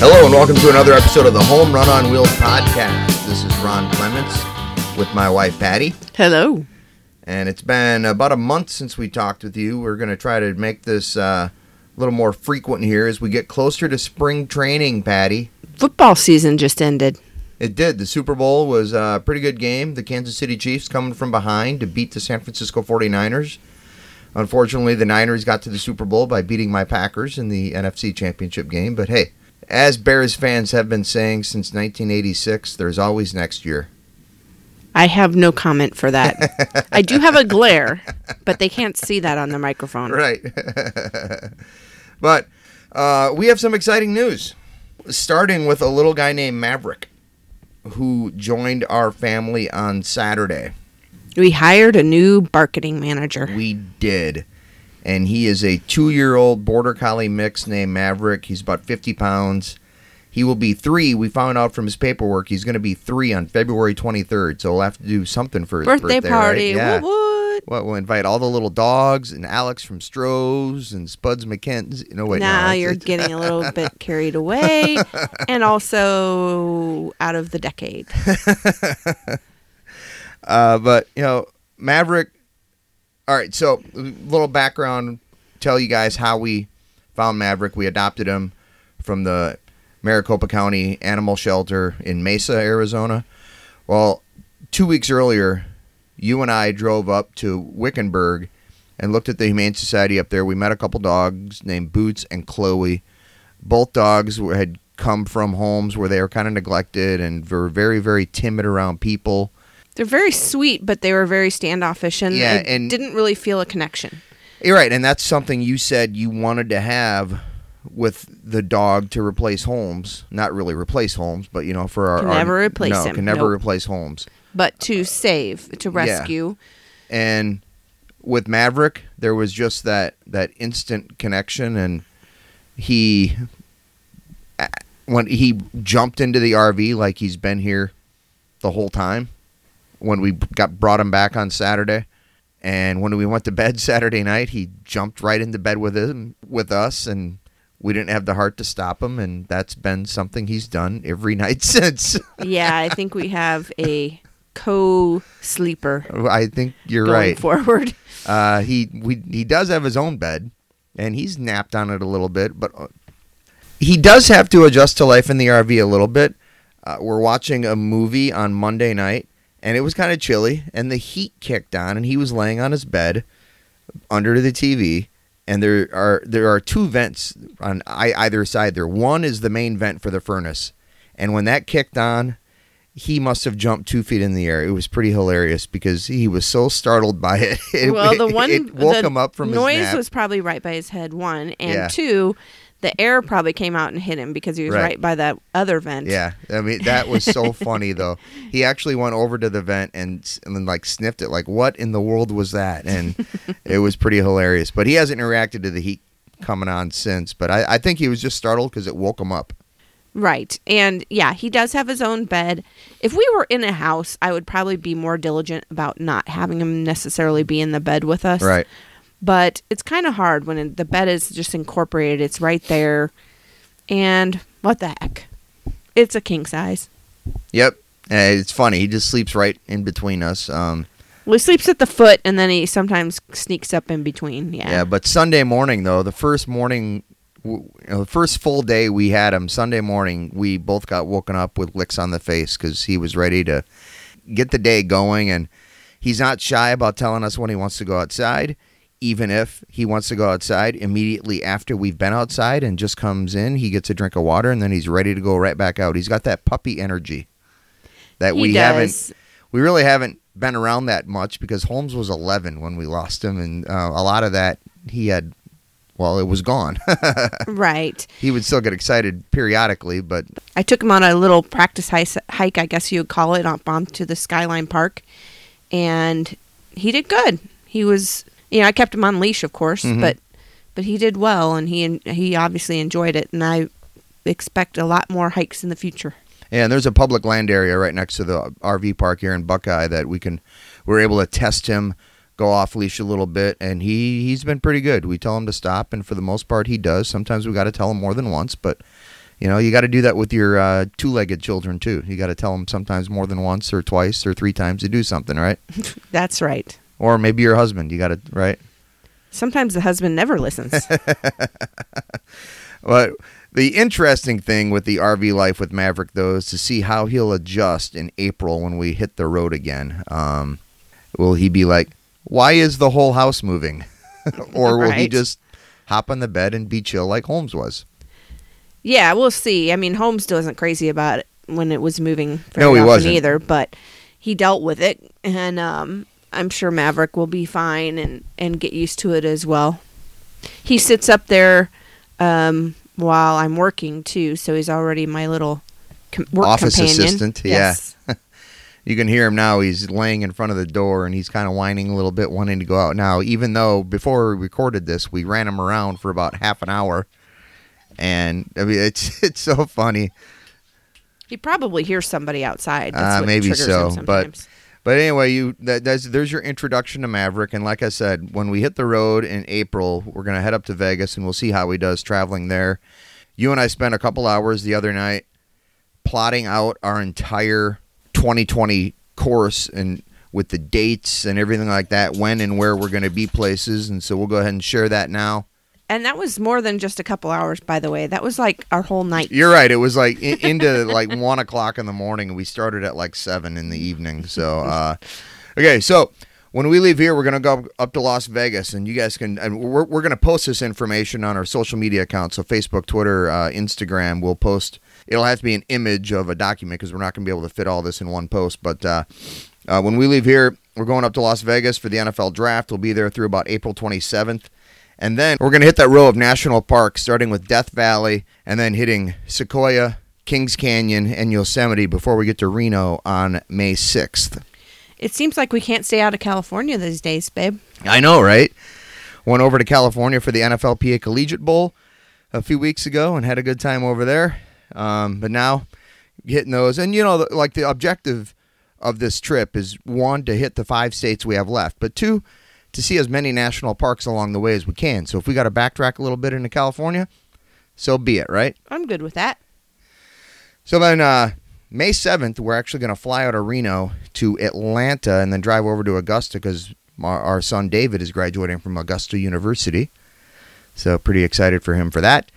Hello and welcome to another episode of the Home Run on Wheels podcast. This is Ron Clements with my wife Patty, Hello. and it's been about a month since we talked with you. We're going to try to make this uh, a little more frequent here as we get closer to spring training, Patty. Football season just ended. It did. The Super Bowl was a pretty good game. The Kansas City Chiefs coming from behind to beat the San Francisco 49ers. Unfortunately, the Niners got to the Super Bowl by beating my Packers in the NFC Championship game. But hey, as Bears fans have been saying since 1986, there's always next year. I have no comment for that. I do have a glare, but they can't see that on the microphone. Right. but uh, we have some exciting news. Starting with a little guy named Maverick, who joined our family on Saturday. We hired a new marketing manager. We did. And he is a two year old border collie mix named Maverick. He's about 50 pounds. He will be three. We found out from his paperwork he's going to be three on February 23rd. So we'll have to do something for his Birthday, birthday. party. Right? Yeah. What, what? We'll invite all the little dogs and Alex from Stroh's and Spuds MacKenzie. No, wait, no, now it's- you're getting a little bit carried away and also out of the decade. Uh, but you know, Maverick. All right, so a little background. Tell you guys how we found Maverick. We adopted him from the Maricopa County Animal Shelter in Mesa, Arizona. Well, two weeks earlier, you and I drove up to Wickenburg and looked at the Humane Society up there. We met a couple dogs named Boots and Chloe. Both dogs were, had come from homes where they were kind of neglected and were very, very timid around people. They're very sweet, but they were very standoffish and Yeah, and- didn't really feel a connection. You're right, and that's something you said you wanted to have with the dog to replace Holmes. Not really replace Holmes, but you know, for our Can our- never replace no, him. Can never Nope. replace Holmes. But to save, to Yeah. rescue, And with Maverick, there was just that that instant connection, and he uh, when he jumped into the RV like he's been here the whole time. When we got brought him back on Saturday, and when we went to bed Saturday night, he jumped right into bed with him with us, and we didn't have the heart to stop him, and that's been something he's done every night since. yeah, I think we have a co-sleeper I think you're going right. forward. Uh, he we he does have his own bed, and he's napped on it a little bit, but uh, he does have to adjust to life in the RV a little bit. Uh, we're watching a movie on Monday night, and it was kind of chilly, and the heat kicked on, and he was laying on his bed under the TV, and there are there are two vents on either side. There, one is the main vent for the furnace, and when that kicked on, he must have jumped two feet in the air. It was pretty hilarious because he was so startled by it. It- well, the one it woke the him up from noise his nap. was probably right by his head. One and Yeah. two, the air probably came out and hit him because he was Right. right, by that other vent. Yeah, I mean that was so funny though. He actually went over to the vent and and then like sniffed it, like what in the world was that? And it was pretty hilarious. But he hasn't reacted to the heat coming on since. But I, I think he was just startled because it woke him up. Right. And yeah, he does have his own bed. If we were in a house, I would probably be more diligent about not having him necessarily be in the bed with us. Right. But it's kind of hard when it, the bed is just incorporated. It's right there. And what the heck? It's a king size. Yep. Uh, it's funny. He just sleeps right in between us. Um, Well, he sleeps at the foot and then he sometimes sneaks up in between. Yeah. Yeah, but Sunday morning though, the first morning, you know, the first full day we had him, Sunday morning, we both got woken up with licks on the face because he was ready to get the day going, and he's not shy about telling us when he wants to go outside. Even if he wants to go outside immediately after we've been outside and just comes in, he gets a drink of water and then he's ready to go right back out. He's got that puppy energy that he we does. haven't we really haven't been around that much because Holmes was 11 when we lost him, and uh, a lot of that he had. Well, it was gone. Right. he would still get excited periodically, but I took him on a little practice hike, I guess you would call it, up onto the Skyline Park, and he did good. He was, you know, I kept him on leash, of course, Mhm. but but he did well, and he he obviously enjoyed it, and I expect a lot more hikes in the future. Yeah, and there's a public land area right next to the RV park here in Buckeye that we can we're able to test him go off leash a little bit and he he's been pretty good. We tell him to stop and for the most part he does. Sometimes we got to tell him more than once, but you know, you got to do that with your uh, two-legged children too. You got to tell them sometimes more than once or twice or three times to do something, right? That's right. Or maybe your husband, you got to, right? Sometimes the husband never listens. But the interesting thing with the RV life with Maverick, though, is to see how he'll adjust in April when we hit the road again. Um, will he be like, "Why is the whole house moving?" or will he just hop on the bed and be chill like Holmes was? yeah, we'll see. I mean, Holmes wasn't crazy about it when it was moving No, he wasn't. either, but he dealt with it, and um, I'm sure Maverick will be fine and and get used to it as well. He sits up there um, while I'm working too, so he's already my little com- work Office companion. assistant, yeah. You can hear him now. He's laying in front of the door and he's kind of whining a little bit, wanting to go out. Now, even though before we recorded this, we ran him around for about half an hour, and I mean, it's it's so funny. He probably hears somebody outside. That's Uh, what maybe triggers so, him but- sometimes. But anyway, you that, that's there's your introduction to Maverick, and like I said, when we hit the road in April, we're gonna head up to Vegas, and we'll see how he does traveling there. You and I spent a couple hours the other night plotting out our entire 2020 course and with the dates and everything like that, when and where we're gonna be places, and so we'll go ahead and share that now. And that was more than just a couple hours, by the way. That was like our whole night. You're right. It was like in, into like one o'clock in the morning, we started at like seven in the evening. So, uh, okay, so when we leave here, we're gonna go up to Las Vegas, and you guys can. And we're we're gonna post this information on our social media accounts, so Facebook, Twitter, uh, Instagram. We'll post. It'll have to be an image of a document because we're not gonna be able to fit all this in one post. But uh, uh, when we leave here, we're going up to Las Vegas for the NFL draft. We'll be there through about April 27th. And then we're going to hit that row of national parks, starting with Death Valley and then hitting Sequoia, Kings Canyon, and Yosemite before we get to Reno on May 6th. It seems like we can't stay out of California these days, babe. I know, right? Went over to California for the NFLPA Collegiate Bowl a few weeks ago and had a good time over there. Um, but now hitting those, and you know, like the objective of this trip is one to hit the five states we have left, but two to see as many national parks along the way as we can. So if we got to backtrack a little bit into California, so be it, right? I'm good with that. So then, uh, May 7th, we're actually going to fly out of Reno to Atlanta and then drive over to Augusta because our, our son David is graduating from Augusta University. So, pretty excited for him for that.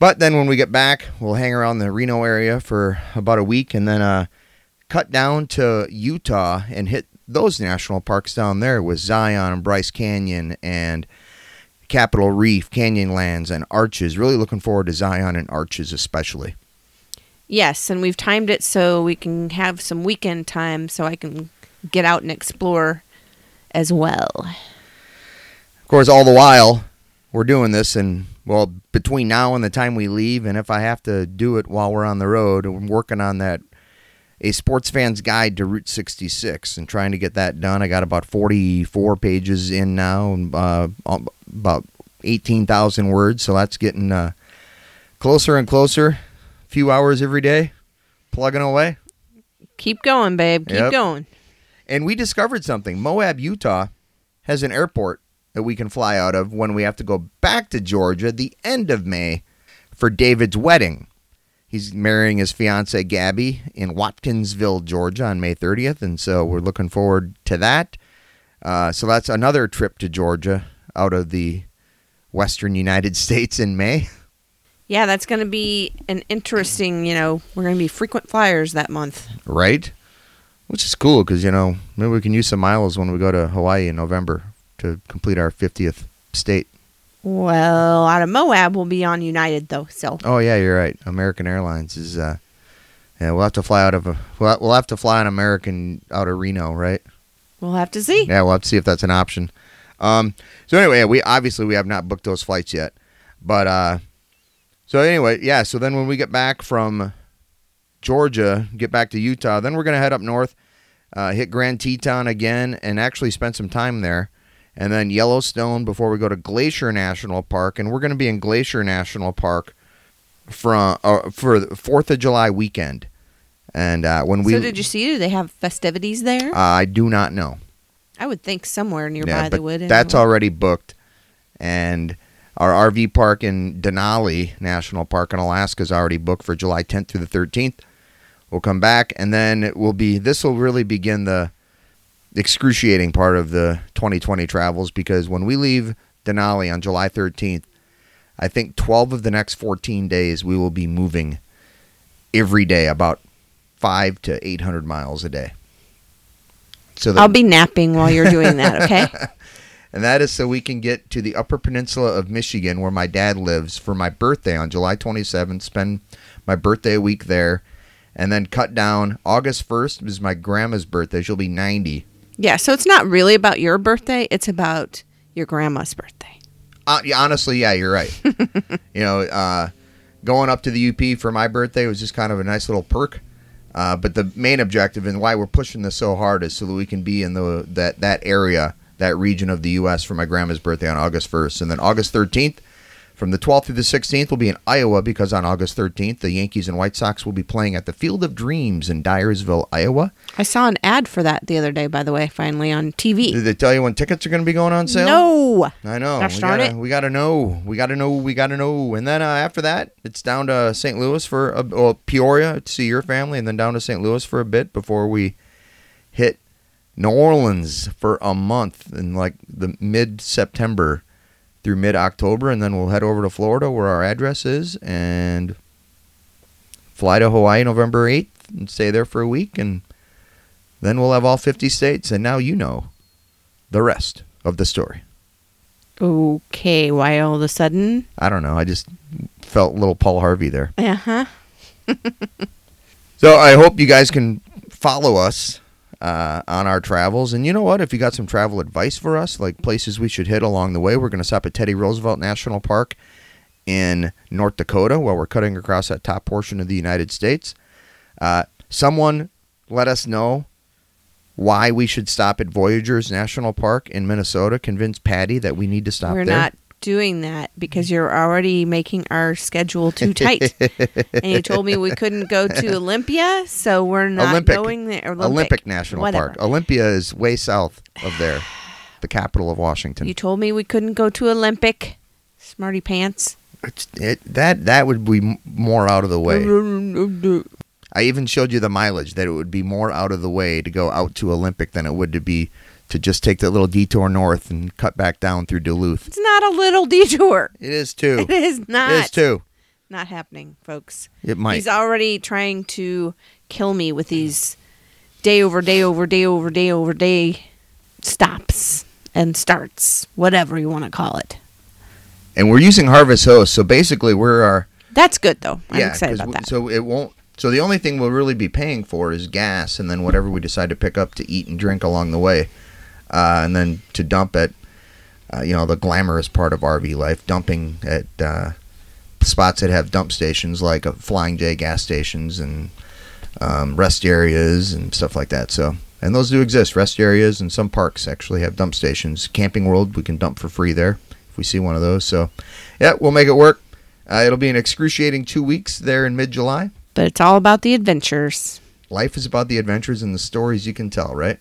But then when we get back, we'll hang around the Reno area for about a week and then uh, cut down to Utah and hit those national parks down there with Zion and Bryce Canyon and Capitol Reef, Canyonlands, and Arches. Really looking forward to Zion and Arches, especially. Yes, and we've timed it so we can have some weekend time so I can get out and explore as well. Of course, all the while we're doing this, and well, between now and the time we leave, and if I have to do it while we're on the road, I'm working on that a sports fan's guide to Route 66 and trying to get that done. I got about 44 pages in now, and uh, about 18,000 words, so that's getting uh, closer and closer. A few hours every day, plugging away. Keep going, babe. Keep Yep. going. And we discovered something. Moab, Utah has an airport that we can fly out of when we have to go back to Georgia the end of May for David's wedding. He's marrying his fiancee Gabby in Watkinsville, Georgia on May 30th, and so we're looking forward to that. Uh, so that's another trip to Georgia out of the western United States in May. Yeah, that's going to be an interesting, you know, we're going to be frequent flyers that month. right? Which is cool because you know maybe we can use some miles when we go to Hawaii in November to complete our fiftieth state. Well, out of Moab, we'll be on United, though. So, Oh yeah, you're right. American Airlines is. uh Yeah, we'll have to fly out of a. We'll we'll have to fly on American out of Reno, right? we'll have to see. Yeah, we'll have to see if that's an option. Um. So anyway, we obviously we have not booked those flights yet, but uh. So anyway, yeah. So then when we get back from Georgia, get back to Utah, then we're gonna head up north, uh, hit Grand Teton again, and actually spend some time there, and then Yellowstone before we go to Glacier National Park, and we're going to be in Glacier National Park from uh, for the Fourth of July weekend. And uh, when we, so did you see? Do they have festivities there? uh, I do not know. I would think somewhere nearby Yeah, they would. that's anyway. already booked, and our RV park in Denali National Park in Alaska is already booked for July 10th through the 13th. We'll come back, and then it will be. This will really begin the excruciating part of the 2020 travels because when we leave Denali on July 13th, I think 12 of the next 14 days we will be moving every day about five to 800 miles a day. So that I'll be napping while you're doing that. Okay. and that is so we can get to the Upper Peninsula of Michigan, where my dad lives, for my birthday on July 27th. Spend my birthday week there, and then cut down. August 1st is my grandma's birthday. She'll be 90. Yeah. So it's not really about your birthday. It's about your grandma's birthday. Uh, yeah, honestly, yeah, you're right. you know, uh, going up to the UP for my birthday was just kind of a nice little perk. Uh, but the main objective and why we're pushing this so hard is so that we can be in the that that area, that region of the U.S. for my grandma's birthday on August 1st, and then August 13th. From the 12th through the 16th, we'll be in Iowa because on August 13th, the Yankees and White Sox will be playing at the Field of Dreams in Dyersville, Iowa. I saw an ad for that the other day, by the way, finally on TV. Did they tell you when tickets are going to be going on sale? No. I know. Gosh we gotta, we gotta know. We gotta know. We gotta know. And then uh, after that, it's down to St. Louis for a, well, Peoria to see your family, and then down to St. Louis for a bit before we hit New Orleans for a month in like the mid September through mid October, and then we'll head over to Florida where our address is, and fly to Hawaii November eighth and stay there for a week, and then we'll have all fifty states. And now you know the rest of the story. Okay. Why all of a sudden? I don't know. I just felt a little Paul Harvey there. Uh huh. So I hope you guys can follow us uh, on our travels. And you know what? If you got some travel advice for us, like places we should hit along the way, we're going to stop at Teddy Roosevelt National Park in North Dakota while we're cutting across that top portion of the United States. Uh, someone let us know why we should stop at Voyageurs National Park in Minnesota. Convince Patty that we need to stop We're there. not doing that because mm-hmm. you're already making our schedule too tight. and you told me we couldn't go to Olympia, so we're not Olympic. going there. Olympic, National whatever. Park. Olympia is way south of there, the capital of Washington. You told me we couldn't go to Olympic. Smarty pants. It, that that would be more out of the way. I even showed you the mileage that it would be more out of the way to go out to Olympic than it would to be to just take that little detour north and cut back down through Duluth. It's not a little detour. It is too. It is not. It is too. Not happening, folks. It might. He's already trying to kill me with these day over day over day over day over day stops and starts, whatever you want to call it. and we're using Harvest Host, so basically we're our That's good though. I'm yeah. excited about that. So it won't. So the only thing we'll really be paying for is gas, and then whatever we decide to pick up to eat and drink along the way, uh, and then to dump at, uh, you know, the glamorous part of RV life, dumping at uh, spots that have dump stations like uh, Flying J gas stations and um, rest areas and stuff like that. So. And those do exist. Rest areas and some parks actually have dump stations. Camping World, we can dump for free there if we see one of those. So, yeah, we'll make it work. Uh, it'll be an excruciating two weeks there in mid July. but it's all about the adventures. Life is about the adventures and the stories you can tell, right?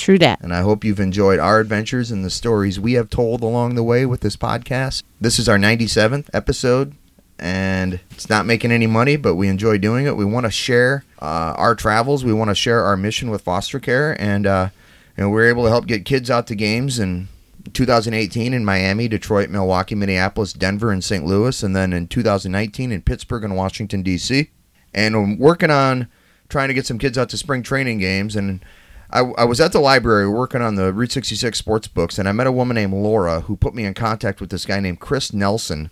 True that. And I hope you've enjoyed our adventures and the stories we have told along the way with this podcast. This is our 97th episode, and it's not making any money, but we enjoy doing it. We want to share uh, our travels. We want to share our mission with foster care, and uh, know, we're able to help get kids out to games in 2018 in Miami, Detroit, Milwaukee, Minneapolis, Denver, and St. Louis, and then in 2019 in Pittsburgh and Washington D.C. And I'm working on trying to get some kids out to spring training games and. I, I was at the library working on the Route 66 sports books, and I met a woman named Laura who put me in contact with this guy named Chris Nelson,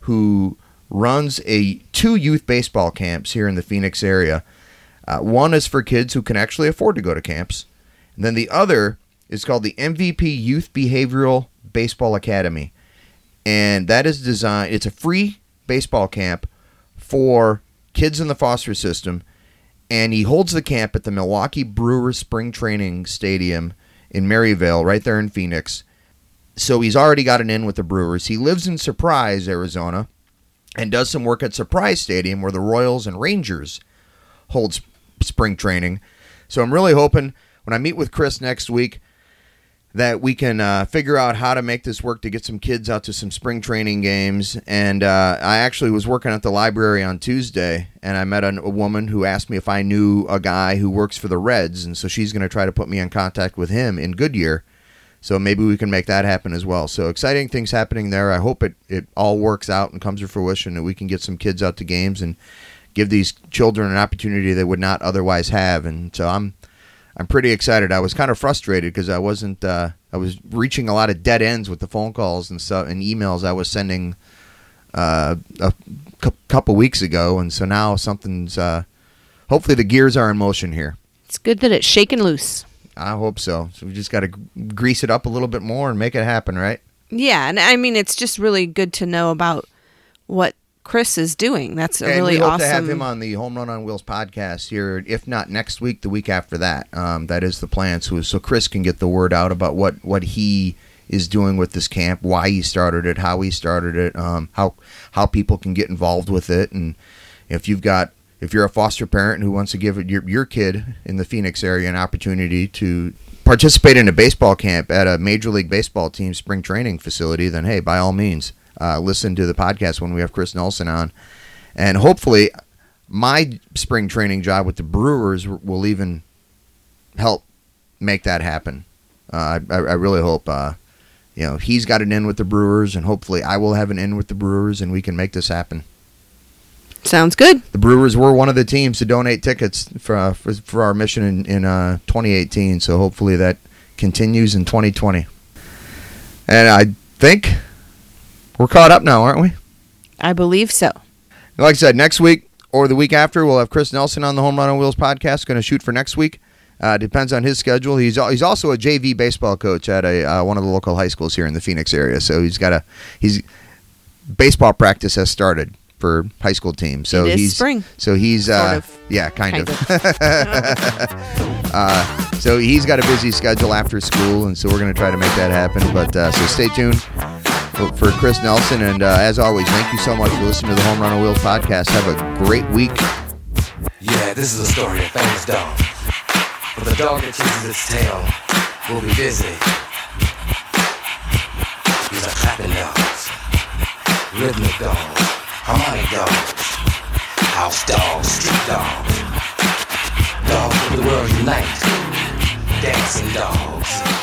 who runs a two youth baseball camps here in the Phoenix area. Uh, one is for kids who can actually afford to go to camps, and then the other is called the MVP Youth Behavioral Baseball Academy, and that is designed. It's a free baseball camp for kids in the foster system and he holds the camp at the Milwaukee Brewers Spring Training Stadium in Maryvale, right there in Phoenix. So he's already got an in with the Brewers. He lives in Surprise, Arizona, and does some work at Surprise Stadium where the Royals and Rangers hold spring training. So I'm really hoping when I meet with Chris next week that we can uh, figure out how to make this work to get some kids out to some spring training games. And uh, I actually was working at the library on Tuesday, and I met a, a woman who asked me if I knew a guy who works for the Reds, and so she's going to try to put me in contact with him in Goodyear. So maybe we can make that happen as well. So exciting things happening there. I hope it, it all works out and comes to fruition, and we can get some kids out to games and give these children an opportunity they would not otherwise have. And so I'm I'm pretty excited. I was kind of frustrated because I wasn't. Uh, I was reaching a lot of dead ends with the phone calls and stuff and emails I was sending uh, a cu- couple weeks ago, and so now something's. Uh, hopefully, the gears are in motion here. It's good that it's shaken loose. I hope so. So we just got to grease it up a little bit more and make it happen, right? Yeah, and I mean it's just really good to know about what Chris is doing. That's a and really we hope awesome. to have him on the Home Run on Wheels podcast here, if not next week, the week after that. Um, that is the plan. So, so Chris can get the word out about what what he is doing with this camp, why he started it, how he started it, um, how how people can get involved with it, and if you've got if you're a foster parent who wants to give your your kid in the Phoenix area an opportunity to participate in a baseball camp at a major league baseball team spring training facility, then hey, by all means, uh, listen to the podcast when we have Chris Nelson on, and hopefully, my spring training job with the Brewers will even help make that happen. Uh, I, I really hope. Uh, you know, he's got an in with the Brewers, and hopefully, I will have an in with the Brewers, and we can make this happen. Sounds good. The Brewers were one of the teams to donate tickets for uh, for, for our mission in, in uh, 2018. So hopefully that continues in 2020. And I think we're caught up now, aren't we? I believe so. Like I said, next week or the week after, we'll have Chris Nelson on the Home Run on Wheels podcast. Going to shoot for next week. Uh, depends on his schedule. He's he's also a JV baseball coach at a uh, one of the local high schools here in the Phoenix area. So he's got a he's baseball practice has started for high school teams. So he's spring. So he's uh, of. yeah, kind, Kind of. uh, so he's got a busy schedule after school, and so we're going to try to make that happen. But uh, so stay tuned for- for Chris Nelson, and uh, as always, thank you so much for listening to the Home Run on Wheels podcast. Have a great week. Yeah, this is a story of famous dog. But the dog that chases its tail will be busy. These are clapping dogs, rhythmic dogs, harmonic dogs, house dogs, street dogs, dogs of the world unite, dancing dogs.